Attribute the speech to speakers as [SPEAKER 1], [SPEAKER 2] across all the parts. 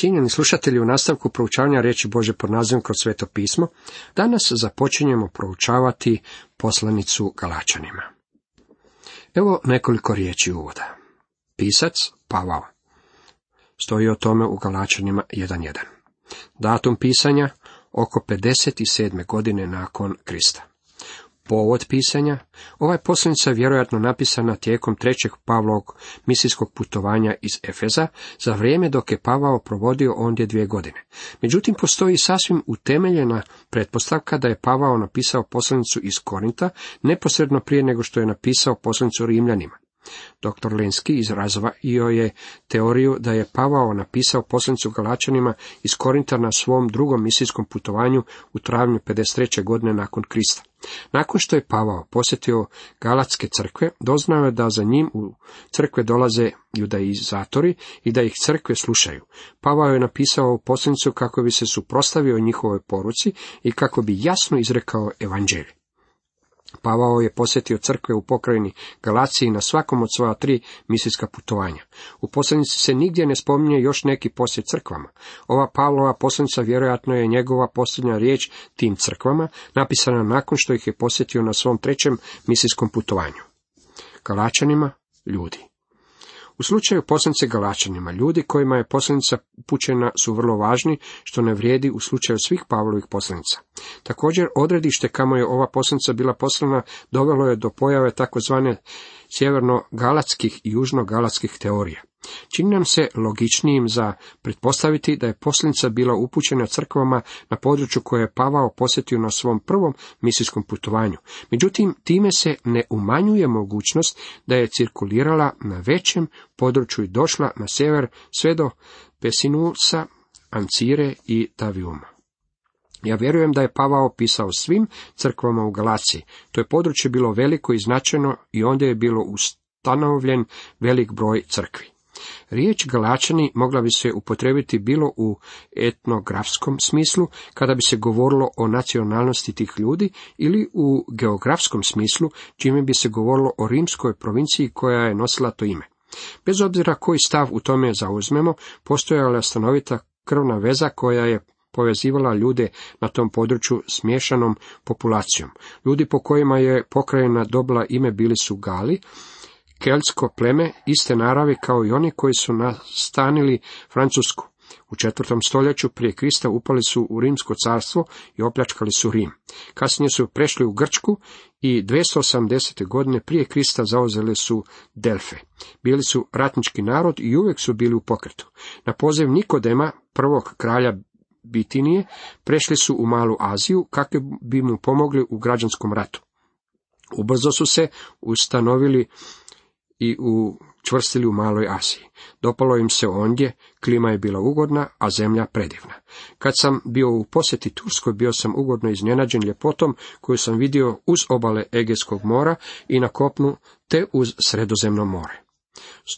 [SPEAKER 1] Cijenjeni slušatelji, u nastavku proučavanja riječi Bože pod nazivom kroz sveto pismo, danas započinjemo proučavati poslanicu Galačanima. Evo nekoliko riječi uvoda. Pisac Pavao. Stoji o tome u Galačanima 1.1. Datum pisanja oko 57. godine nakon Krista. Povod pisanja, ova poslanica vjerojatno napisana tijekom trećeg Pavlovog misijskog putovanja iz Efeza, za vrijeme dok je Pavao provodio ondje dvije godine. Međutim, postoji sasvim utemeljena pretpostavka da je Pavao napisao poslanicu iz Korinta neposredno prije nego što je napisao poslanicu Rimljanima. Dr. Lenski izrazvio je teoriju da je Pavao napisao poslanicu Galačanima iz Korinta na svom drugom misijskom putovanju u travnju 53. godine nakon Krista. Nakon što je Pavao posjetio Galatske crkve, doznao je da za njim u crkve dolaze judaizatori i da ih crkve slušaju. Pavao je napisao poslanicu kako bi se suprostavio njihovoj poruci i kako bi jasno izrekao evanđelje. Pavao je posjetio crkve u pokrajini Galaciji na svakom od svoja tri misijska putovanja. U poslanici se nigdje ne spominje još neki posjet crkvama. Ova Pavlova poslanica vjerojatno je njegova posljednja riječ tim crkvama, napisana nakon što ih je posjetio na svom trećem misijskom putovanju. Galačanima, ljudi. U slučaju poslanice Galačanima, ljudi kojima je poslanica upućena su vrlo važni, što ne vrijedi u slučaju svih Pavlovih poslanica. Također, odredište kamo je ova poslanica bila poslana dovelo je do pojave takozvane sjeverno-galatskih i južno-galatskih teorija. Čini nam se logičnijim za pretpostaviti da je posljednica bila upućena crkvama na području koje je Pavao posjetio na svom prvom misijskom putovanju. Međutim, time se ne umanjuje mogućnost da je cirkulirala na većem području i došla na sjever sve do Pesinusa, Ancire i Taviuma. Ja vjerujem da je Pavao pisao svim crkvama u Galaciji. To je područje bilo veliko i značajno i ondje je bilo ustanovljen velik broj crkvi. Riječ Galačani mogla bi se upotrebiti bilo u etnografskom smislu, kada bi se govorilo o nacionalnosti tih ljudi, ili u geografskom smislu, čime bi se govorilo o rimskoj provinciji koja je nosila to ime. Bez obzira koji stav u tome zauzmemo, postojala je stanovita krvna veza koja je povezivala ljude na tom području s miješanom populacijom. Ljudi po kojima je pokrajina dobila ime bili su Gali, keltsko pleme iste naravi kao i oni koji su nastanili Francusku. U četvrtom stoljeću prije Krista upali su u Rimsko carstvo i opljačkali su Rim. Kasnije su prešli u Grčku i 280. godine prije Krista zauzeli su Delfe. Bili su ratnički narod i uvijek su bili u pokretu. Na poziv Nikodema, prvog kralja Bitinije, prešli su u Malu Aziju kako bi mu pomogli u građanskom ratu. Ubrzo su se ustanovili i učvrstili u maloj Asiji. Dopalo im se ondje, klima je bila ugodna, a zemlja predivna. Kad sam bio u posjeti Turskoj, bio sam ugodno iznenađen ljepotom koju sam vidio uz obale Egejskog mora i na kopnu, te uz Sredozemno more.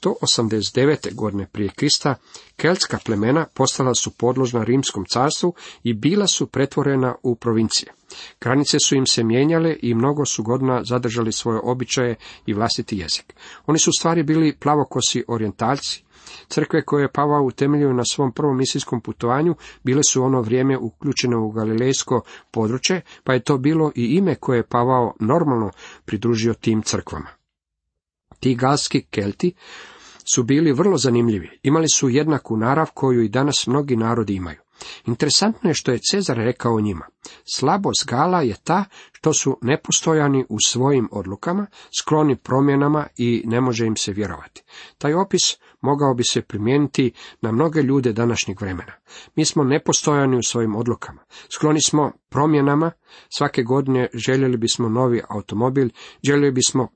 [SPEAKER 1] 189. godine prije Krista keltska plemena postala su podložna rimskom carstvu i bila su pretvorena u provincije. Granice su im se mijenjale i mnogo su godina zadržali svoje običaje i vlastiti jezik. Oni su stvari bili plavokosi orijentalci. Crkve koje je Pavao utemeljio na svom prvom misijskom putovanju bile su ono vrijeme uključene u galilejsko područje, pa je to bilo i ime koje je Pavao normalno pridružio tim crkvama. Ti galski kelti su bili vrlo zanimljivi. Imali su jednaku narav koju i danas mnogi narodi imaju. Interesantno je što je Cezar rekao o njima. Slabost Gala je ta što su nepostojani u svojim odlukama, skloni promjenama i ne može im se vjerovati. Taj opis mogao bi se primijeniti na mnoge ljude današnjeg vremena. Mi smo nepostojani u svojim odlukama. Skloni smo promjenama, svake godine željeli bismo novi automobil, željeli bismo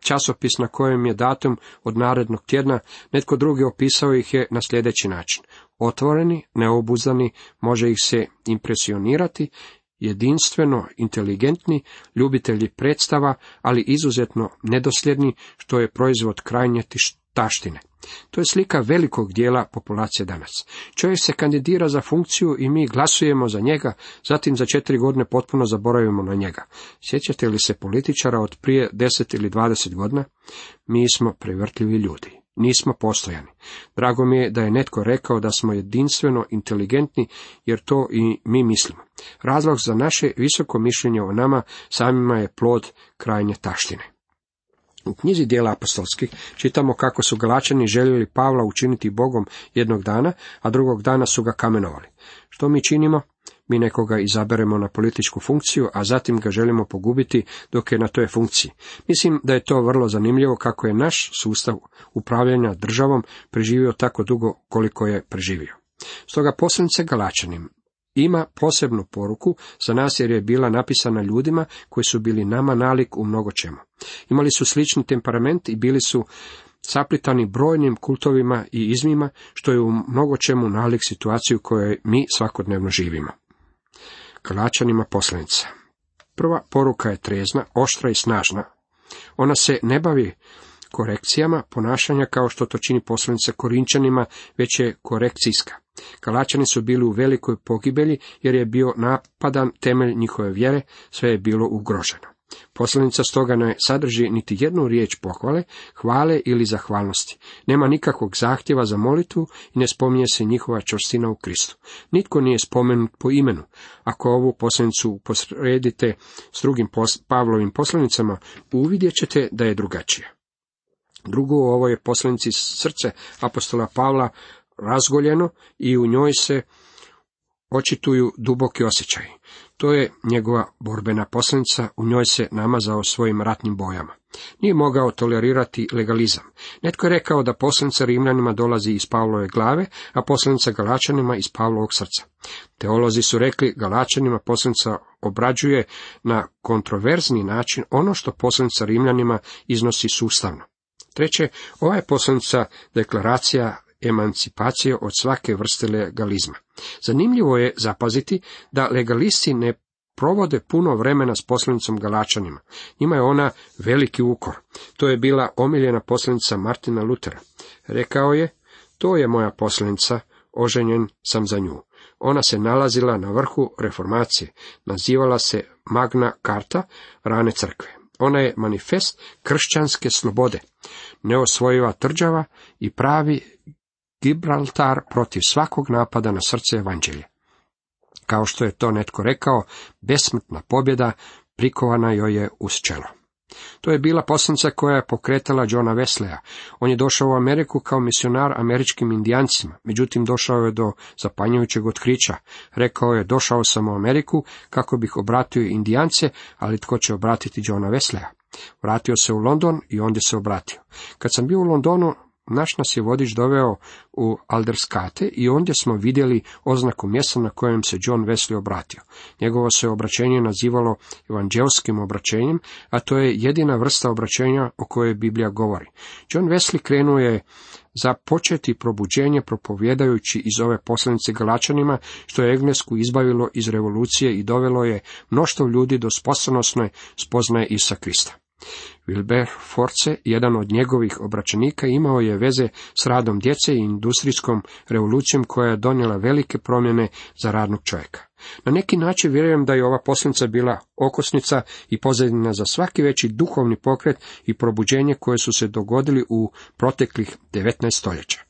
[SPEAKER 1] časopis na kojem je datum od narednog tjedna, netko drugi opisao ih je na sljedeći način. Otvoreni, neobuzdani, može ih se impresionirati, jedinstveno inteligentni, ljubitelji predstava, ali izuzetno nedosljedni, što je proizvod krajnje taštine. To je slika velikog dijela populacije danas. Čovjek se kandidira za funkciju i mi glasujemo za njega, zatim za četiri godine potpuno zaboravimo na njega. Sjećate li se političara od prije deset ili dvadeset godina? Mi smo prevrtljivi ljudi. nismo postojani. Drago mi je da je netko rekao da smo jedinstveno inteligentni, jer to i mi mislimo. Razlog za naše visoko mišljenje o nama samima je plod krajnje taštine. U knjizi dijela apostolskih čitamo kako su Galačani željeli Pavla učiniti Bogom jednog dana, a drugog dana su ga kamenovali. Što mi činimo? Mi nekoga izaberemo na političku funkciju, a zatim ga želimo pogubiti dok je na toj funkciji. Mislim da je to vrlo zanimljivo kako je naš sustav upravljanja državom preživio tako dugo koliko je preživio. Stoga posljednice Galačanim ima posebnu poruku za nas jer je bila napisana ljudima koji su bili nama nalik u mnogo čemu. Imali su slični temperament i bili su saplitani brojnim kultovima i izmima, što je u mnogo čemu nalik situaciju kojoj mi svakodnevno živimo. Kalačanima poslanica. Prva poruka je trezna, oštra i snažna. Ona se ne bavi korekcijama ponašanja kao što to čini poslanica Korinčanima, već je korekcijska. Kalačani su bili u velikoj pogibelji jer je bio napadan temelj njihove vjere, sve je bilo ugroženo. Poslanica stoga ne sadrži niti jednu riječ pohvale, hvale ili zahvalnosti. Nema nikakvog zahtjeva za molitvu i ne spominje se njihova čvrstina u Kristu. Nitko nije spomenut po imenu. Ako ovu poslanicu posredite s drugim Pavlovim poslanicama, uvidjet ćete da je drugačija. Drugo, u ovoj je poslanici srce apostola Pavla razgoljeno i u njoj se očituju duboki osjećaj. To je njegova borbena poslanica, u njoj se namazao svojim ratnim bojama. Nije mogao tolerirati legalizam. Netko je rekao da poslanica Rimljanima dolazi iz Pavlove glave, a poslanica Galačanima iz Pavlovog srca. Teolozi su rekli Galačanima poslanica obrađuje na kontroverzni način ono što poslanica Rimljanima iznosi sustavno. Treće, ova je poslanica deklaracija emancipacije od svake vrste legalizma. Zanimljivo je zapaziti da legalisti ne provode puno vremena s poslanicom Galačanima. Njima je ona veliki ukor. To je bila omiljena poslanica Martina Lutera. Rekao je, to je moja poslanica, oženjen sam za nju. Ona se nalazila na vrhu reformacije, nazivala se Magna Karta rane crkve. Ona je manifest kršćanske slobode, neosvojiva trđava i pravi Gibraltar protiv svakog napada na srce evanđelja. Kao što je to netko rekao, besmrtna pobjeda prikovana joj je uz čelo. To je bila poslanica koja je pokretala Johna Wesleya. On je došao u Ameriku kao misionar američkim indijancima, međutim došao je do zapanjujućeg otkrića. Rekao je, došao sam u Ameriku kako bih obratio indijance, ali tko će obratiti Johna Wesleya? Vratio se u London i ondje se obratio. Kad sam bio u Londonu, naš nas je vodič doveo u Alderskate i ondje smo vidjeli oznaku mjesta na kojem se John Wesley obratio. Njegovo se obraćenje nazivalo evanđelskim obraćenjem, a to je jedina vrsta obraćenja o kojoj Biblija govori. John Wesley krenuo je za početi probuđenje propovjedajući iz ove poslanice Galačanima, što je Englesku izbavilo iz revolucije i dovelo je mnoštvo ljudi do sposobnosne spoznaje Isa Krista. Wilberforce, jedan od njegovih obraćenika, imao je veze s radom djece i industrijskom revolucijom koja je donijela velike promjene za radnog čovjeka. Na neki način vjerujem da je ova posljednica bila okosnica i pozadina za svaki veći duhovni pokret i probuđenje koje su se dogodili u proteklih 19 stoljeća.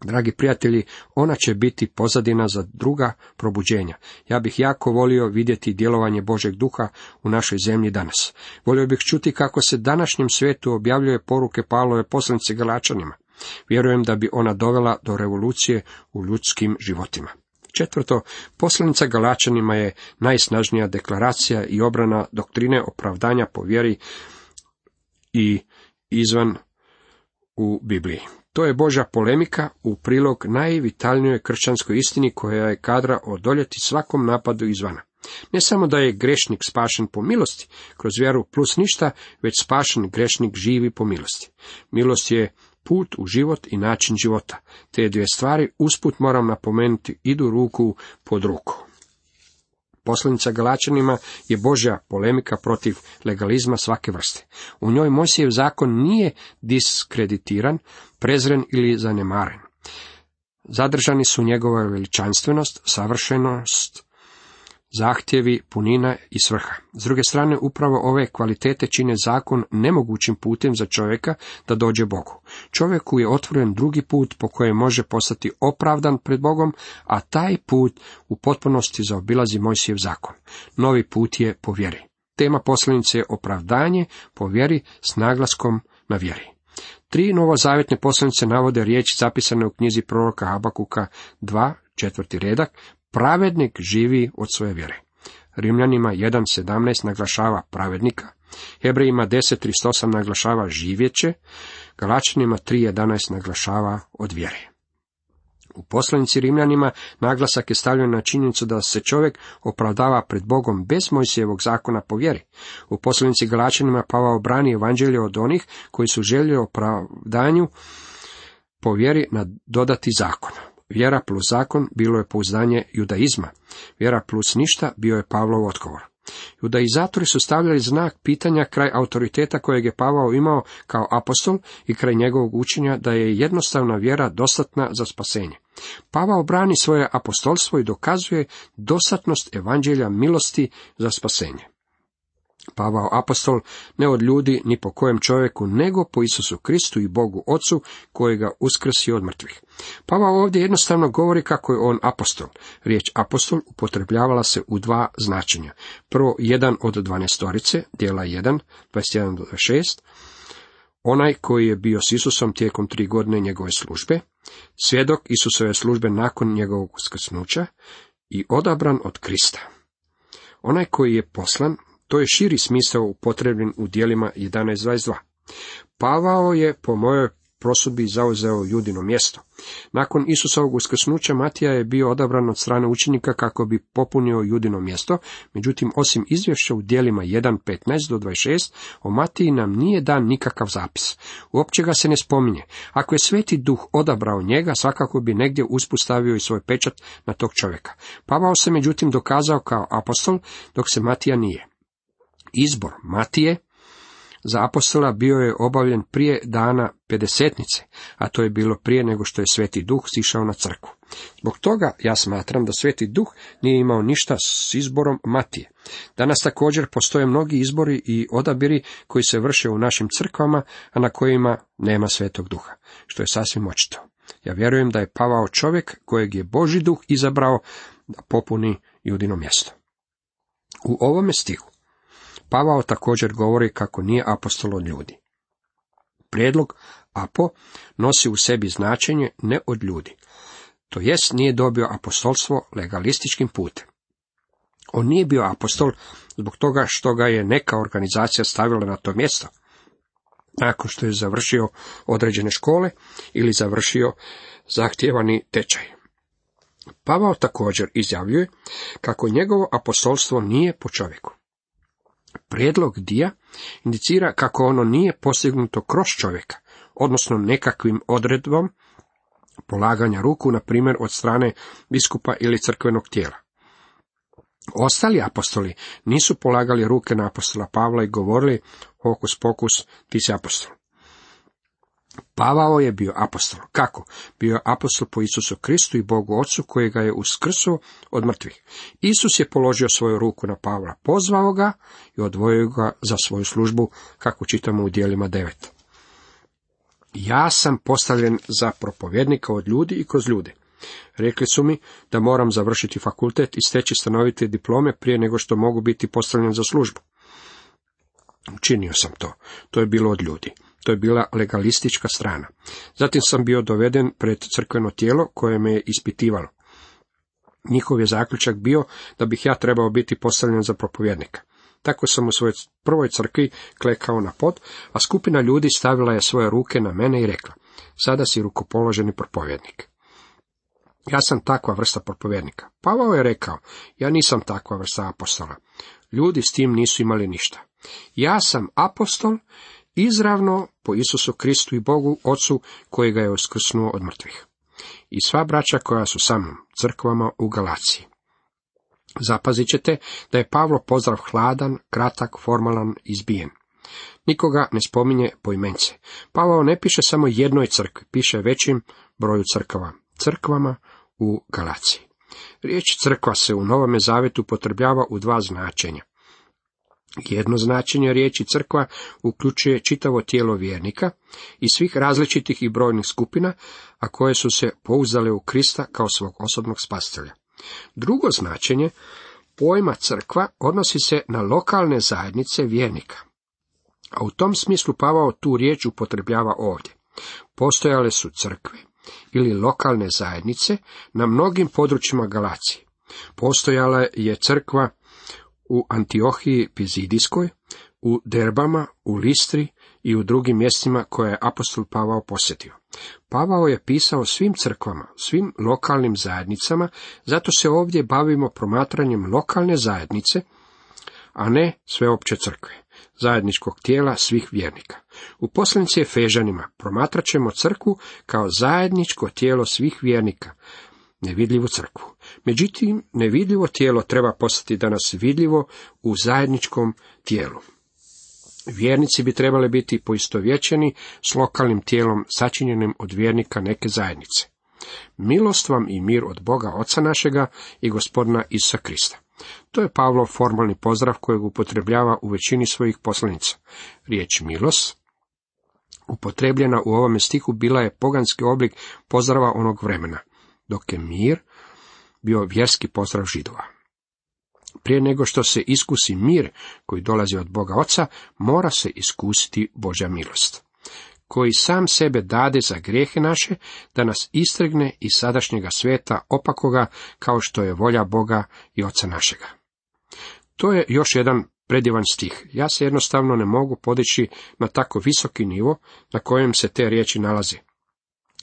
[SPEAKER 1] Dragi prijatelji, ona će biti pozadina za druga probuđenja. Ja bih jako volio vidjeti djelovanje Božeg duha u našoj zemlji danas. Volio bih čuti kako se današnjem svijetu objavljuje poruke Pavlove poslanice Galačanima. Vjerujem da bi ona dovela do revolucije u ljudskim životima. Četvrto, poslanica Galačanima je najsnažnija deklaracija i obrana doktrine opravdanja po vjeri i izvan u Bibliji. To je Božja polemika u prilog najvitalnijoj kršćanskoj istini koja je kadra odoljeti svakom napadu izvana. Ne samo da je grešnik spašen po milosti, kroz vjeru plus ništa, već spašen grešnik živi po milosti. Milost je put u život i način života. Te dvije stvari usput moram napomenuti idu ruku pod ruku. Poslanica Galačanima je Božja polemika protiv legalizma svake vrste. U njoj Mojsijev zakon nije diskreditiran, prezren ili zanemaren. Zadržani su njegova veličanstvenost, savršenost, zahtjevi, punina i svrha. S druge strane, upravo ove kvalitete čine zakon nemogućim putem za čovjeka da dođe Bogu. Čovjeku je otvoren drugi put po kojem može postati opravdan pred Bogom, a taj put u potpunosti zaobilazi Mojsijev zakon. Novi put je po vjeri. Tema poslanice je opravdanje po vjeri s naglaskom na vjeri. Tri novozavetne poslanice navode riječ zapisane u knjizi proroka Habakuka 2, četvrti redak, pravednik živi od svoje vjere. Rimljanima 1.17 naglašava pravednika, Hebrejima 10.38 naglašava živjeće, Galačanima 3.11 naglašava od vjere. U poslanici Rimljanima naglasak je stavljen na činjenicu da se čovjek opravdava pred Bogom bez Mojsijevog zakona po vjeri. U poslanici Galačanima Pavao brani evanđelje od onih koji su željeli opravdanju po vjeri dodati zakon. Vjera plus zakon bilo je pouzdanje judaizma. Vjera plus ništa bio je Pavlov odgovor. Judaizatori su stavljali znak pitanja kraj autoriteta kojeg je Pavao imao kao apostol i kraj njegovog učenja da je jednostavna vjera dostatna za spasenje. Pavao brani svoje apostolstvo i dokazuje dostatnost evanđelja milosti za spasenje. Pavao apostol ne od ljudi ni po kojem čovjeku, nego po Isusu Kristu i Bogu Ocu, koji ga uskrsi od mrtvih. Pavao ovdje jednostavno govori kako je on apostol. Riječ apostol upotrebljavala se u dva značenja. Prvo, jedan od dvanestorice, dijela 1, 21 do 26, onaj koji je bio s Isusom tijekom tri godine njegove službe, svjedok Isusove službe nakon njegovog uskrsnuća i odabran od Krista. Onaj koji je poslan to je širi smisao upotrebljen u dijelima 11.22. Pavao je po mojoj prosudbi zauzeo judino mjesto. Nakon Isusovog uskrsnuća Matija je bio odabran od strane učenika kako bi popunio judino mjesto, međutim osim izvješća u dijelima 1.15 do 26, o Matiji nam nije dan nikakav zapis. Uopće ga se ne spominje. Ako je sveti duh odabrao njega, svakako bi negdje uspostavio i svoj pečat na tog čovjeka. Pavao se međutim dokazao kao apostol, dok se Matija nije. Izbor Matije za apostola bio je obavljen prije dana pedesetnice, a to je bilo prije nego što je Sveti Duh sišao na crku. Zbog toga ja smatram da Sveti Duh nije imao ništa s izborom Matije. Danas također postoje mnogi izbori i odabiri koji se vrše u našim crkvama, a na kojima nema Svetog Duha, što je sasvim očito. Ja vjerujem da je Pavao čovjek kojeg je Boži duh izabrao da popuni judino mjesto. U ovome stihu Pavao također govori kako nije apostol od ljudi. Prijedlog apo nosi u sebi značenje ne od ljudi. To jest nije dobio apostolstvo legalističkim putem. On nije bio apostol zbog toga što ga je neka organizacija stavila na to mjesto. Nakon što je završio određene škole ili završio zahtjevani tečaj. Pavao također izjavljuje kako njegovo apostolstvo nije po čovjeku. Prijedlog dija indicira kako ono nije postignuto kroz čovjeka, odnosno nekakvim odredbom polaganja ruku, na primjer od strane biskupa ili crkvenog tijela. Ostali apostoli nisu polagali ruke na apostola Pavla i govorili hokus pokus, ti si apostol. Pavao je bio apostol. Kako? Bio je apostol po Isusu Kristu i Bogu Otcu koji ga je uskrsuo od mrtvih. Isus je položio svoju ruku na Pavla, pozvao ga i odvojio ga za svoju službu, kako čitamo u dijelima devet. Ja sam postavljen za propovjednika od ljudi i kroz ljude. Rekli su mi da moram završiti fakultet i steći stanovite diplome prije nego što mogu biti postavljen za službu. Učinio sam to. To je bilo od ljudi. To je bila legalistička strana. Zatim sam bio doveden pred crkveno tijelo koje me je ispitivalo. Njihov je zaključak bio da bih ja trebao biti postavljen za propovjednika. Tako sam u svojoj prvoj crkvi klekao na pod, a skupina ljudi stavila je svoje ruke na mene i rekla, sada si rukopoloženi propovjednik. Ja sam takva vrsta propovjednika. Pavao je rekao, ja nisam takva vrsta apostola. Ljudi s tim nisu imali ništa. Ja sam apostol izravno po Isusu Kristu i Bogu Ocu koji ga je uskrsnuo od mrtvih. I sva braća koja su sa mnom, crkvama u Galaciji. Zapazit ćete da je Pavlo pozdrav hladan, kratak, formalan, izbijen. Nikoga ne spominje po imence. Pavao ne piše samo jednoj crkvi, piše većim broju crkava, crkvama u Galaciji. Riječ crkva se u Novome Zavetu potrebljava u dva značenja. Jedno značenje riječi crkva uključuje čitavo tijelo vjernika i svih različitih i brojnih skupina, a koje su se pouzdale u Krista kao svog osobnog spastelja. Drugo značenje pojma crkva odnosi se na lokalne zajednice vjernika. A u tom smislu Pavao tu riječ upotrebljava ovdje. Postojale su crkve ili lokalne zajednice na mnogim područjima Galacije. Postojala je crkva u Antiohiji Pizidijskoj, u Derbama, u Listri i u drugim mjestima koje je apostol Pavao posjetio. Pavao je pisao svim crkvama, svim lokalnim zajednicama, zato se ovdje bavimo promatranjem lokalne zajednice, a ne sveopće crkve, zajedničkog tijela svih vjernika. U poslanici Efežanima promatrat ćemo crkvu kao zajedničko tijelo svih vjernika, nevidljivu crkvu. Međutim, nevidljivo tijelo treba postati danas vidljivo u zajedničkom tijelu. Vjernici bi trebali biti poistovjećeni s lokalnim tijelom sačinjenim od vjernika neke zajednice. Milost vam i mir od Boga Oca našega i gospodina Isa Krista. To je Pavlov formalni pozdrav kojeg upotrebljava u većini svojih poslanica. Riječ milost, upotrebljena u ovome stihu, bila je poganski oblik pozdrava onog vremena, dok je mir bio vjerski pozdrav židova. Prije nego što se iskusi mir koji dolazi od Boga Oca, mora se iskusiti Božja milost, koji sam sebe dade za grijehe naše, da nas istregne iz sadašnjega svijeta opakoga, kao što je volja Boga i Oca našega. To je još jedan predivan stih. Ja se jednostavno ne mogu podići na tako visoki nivo na kojem se te riječi nalaze.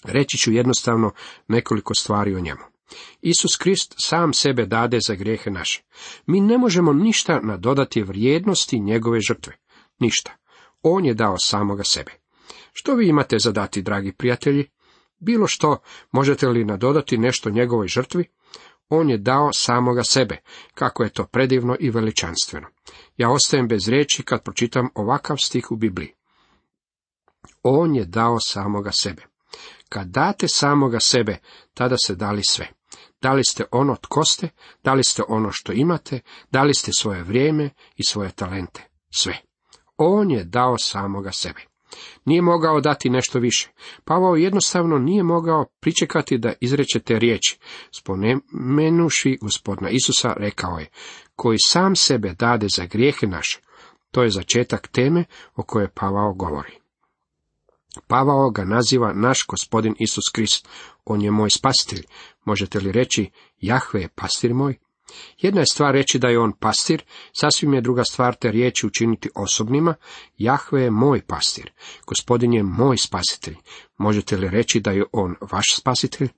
[SPEAKER 1] Reći ću jednostavno nekoliko stvari o njemu. Isus Krist sam sebe dade za grijehe naše. Mi ne možemo ništa nadodati vrijednosti njegove žrtve. Ništa. On je dao samoga sebe. Što vi imate za dati, dragi prijatelji? Bilo što, možete li nadodati nešto njegovoj žrtvi? On je dao samoga sebe, kako je to predivno i veličanstveno. Ja ostajem bez riječi kad pročitam ovakav stih u Bibliji. On je dao samoga sebe. Kad date samoga sebe, tada se dali sve. Dali ste ono tko ste, dali ste ono što imate, dali ste svoje vrijeme i svoje talente. Sve. On je dao samoga sebe. Nije mogao dati nešto više. Pavao jednostavno nije mogao pričekati da izreče te riječi. Spomenuši gospodina Isusa rekao je, koji sam sebe dade za grijehe naše. To je začetak teme o kojoj Pavao govori. Pavao ga naziva naš gospodin Isus Krist. On je moj spasitelj. Možete li reći, Jahve je pastir moj? Jedna je stvar reći da je on pastir, sasvim je druga stvar te riječi učiniti osobnima. Jahve je moj pastir. Gospodin je moj spasitelj. Možete li reći da je on vaš spasitelj?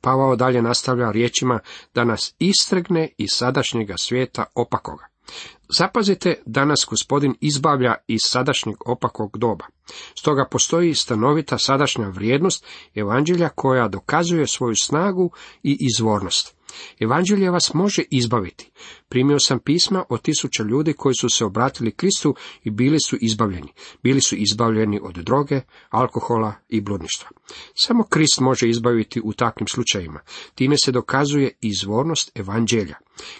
[SPEAKER 1] Pavao dalje nastavlja riječima da nas istregne iz sadašnjega svijeta opakoga. Zapazite da nas gospodin izbavlja iz sadašnjeg opakog doba. Stoga postoji stanovita sadašnja vrijednost evanđelja koja dokazuje svoju snagu i izvornost. Evanđelje vas može izbaviti. Primio sam pisma od tisuća ljudi koji su se obratili Kristu i bili su izbavljeni. Bili su izbavljeni od droge, alkohola i bludništva. Samo Krist može izbaviti u takvim slučajima. Time se dokazuje izvornost evanđelja.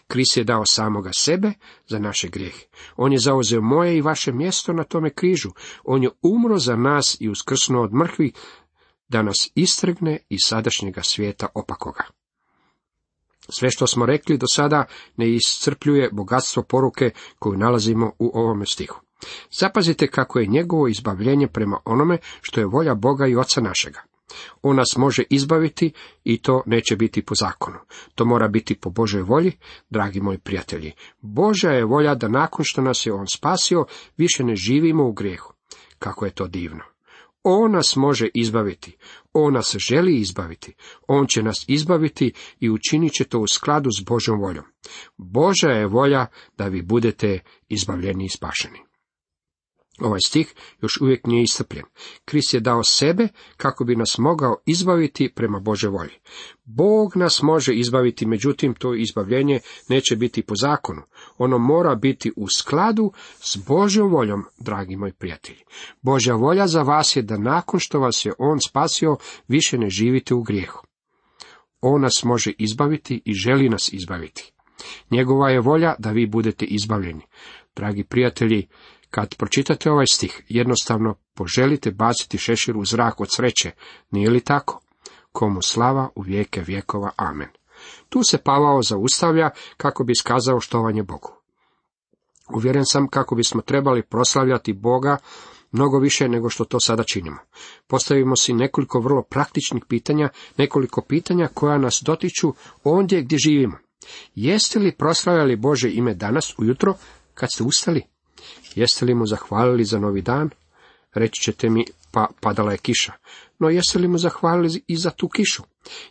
[SPEAKER 1] Krist je dao samoga sebe za naše grijehe. On je zauzeo moje i vaše mjesto na tome križu. On je umro za nas i uskrsnuo od mrhvi da nas istregne iz sadašnjega svijeta opakoga. Sve što smo rekli do sada ne iscrpljuje bogatstvo poruke koju nalazimo u ovome stihu. Zapazite kako je njegovo izbavljenje prema onome što je volja Boga i Oca našega. On nas može izbaviti i to neće biti po zakonu. To mora biti po Božoj volji, dragi moji prijatelji. Božja je volja da nakon što nas je On spasio, više ne živimo u grijehu. Kako je to divno. On nas može izbaviti. On nas želi izbaviti. On će nas izbaviti i učinit će to u skladu s Božom voljom. Božja je volja da vi budete izbavljeni i spašeni. Ovaj stih još uvijek nije istrpljen. Krist je dao sebe kako bi nas mogao izbaviti prema Bože volji. Bog nas može izbaviti, međutim to izbavljenje neće biti po zakonu. Ono mora biti u skladu s Božjom voljom, dragi moji prijatelji. Božja volja za vas je da nakon što vas je On spasio, više ne živite u grijehu. On nas može izbaviti i želi nas izbaviti. Njegova je volja da vi budete izbavljeni. Dragi prijatelji, kad pročitate ovaj stih, jednostavno poželite baciti šešir u zrak od sreće, nije li tako? Komu slava u vijeke vjekova. Amen. Tu se Pavao zaustavlja kako bi iskazao štovanje Bogu. Uvjeren sam kako bismo trebali proslavljati Boga mnogo više nego što to sada činimo. Postavimo si nekoliko vrlo praktičnih pitanja, nekoliko pitanja koja nas dotiču ondje gdje živimo. Jeste li proslavljali Bože ime danas ujutro kad ste ustali? Jeste li mu zahvalili za novi dan? Reći ćete mi, pa padala je kiša. No jeste li mu zahvalili i za tu kišu?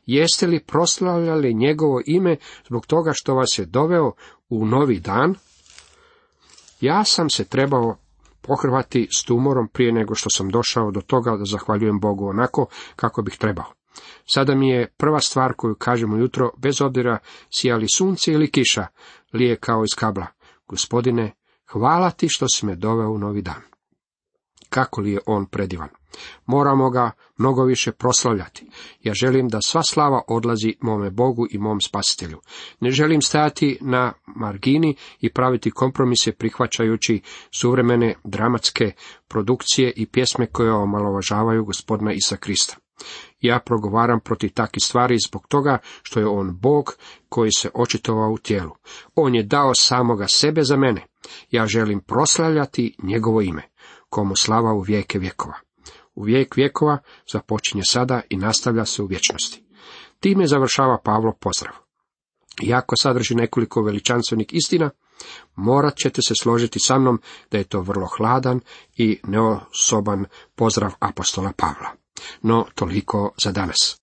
[SPEAKER 1] Jeste li proslavljali njegovo ime zbog toga što vas je doveo u novi dan? Ja sam se trebao pohrvati s tumorom prije nego što sam došao do toga da zahvaljujem Bogu onako kako bih trebao. Sada mi je prva stvar koju kažemo jutro, bez obzira sijali sunce ili kiša, lije kao iz kabla. Gospodine, hvala ti što si me doveo u novi dan. Kako li je on predivan? Moramo ga mnogo više proslavljati. Ja želim da sva slava odlazi mome Bogu i mom spasitelju. Ne želim stajati na margini i praviti kompromise prihvaćajući suvremene dramatske produkcije i pjesme koje omalovažavaju gospodina Isa Krista. Ja progovaram protiv takvih stvari zbog toga što je on Bog koji se očitovao u tijelu. On je dao samoga sebe za mene. Ja želim proslavljati njegovo ime, komu slava u vijeke vjekova. U vijek vjekova započinje sada i nastavlja se u vječnosti. Time završava Pavlo pozdrav. Iako sadrži nekoliko veličanstvenih istina, morat ćete se složiti sa mnom da je to vrlo hladan i neosoban pozdrav apostola Pavla. No, toliko za danas.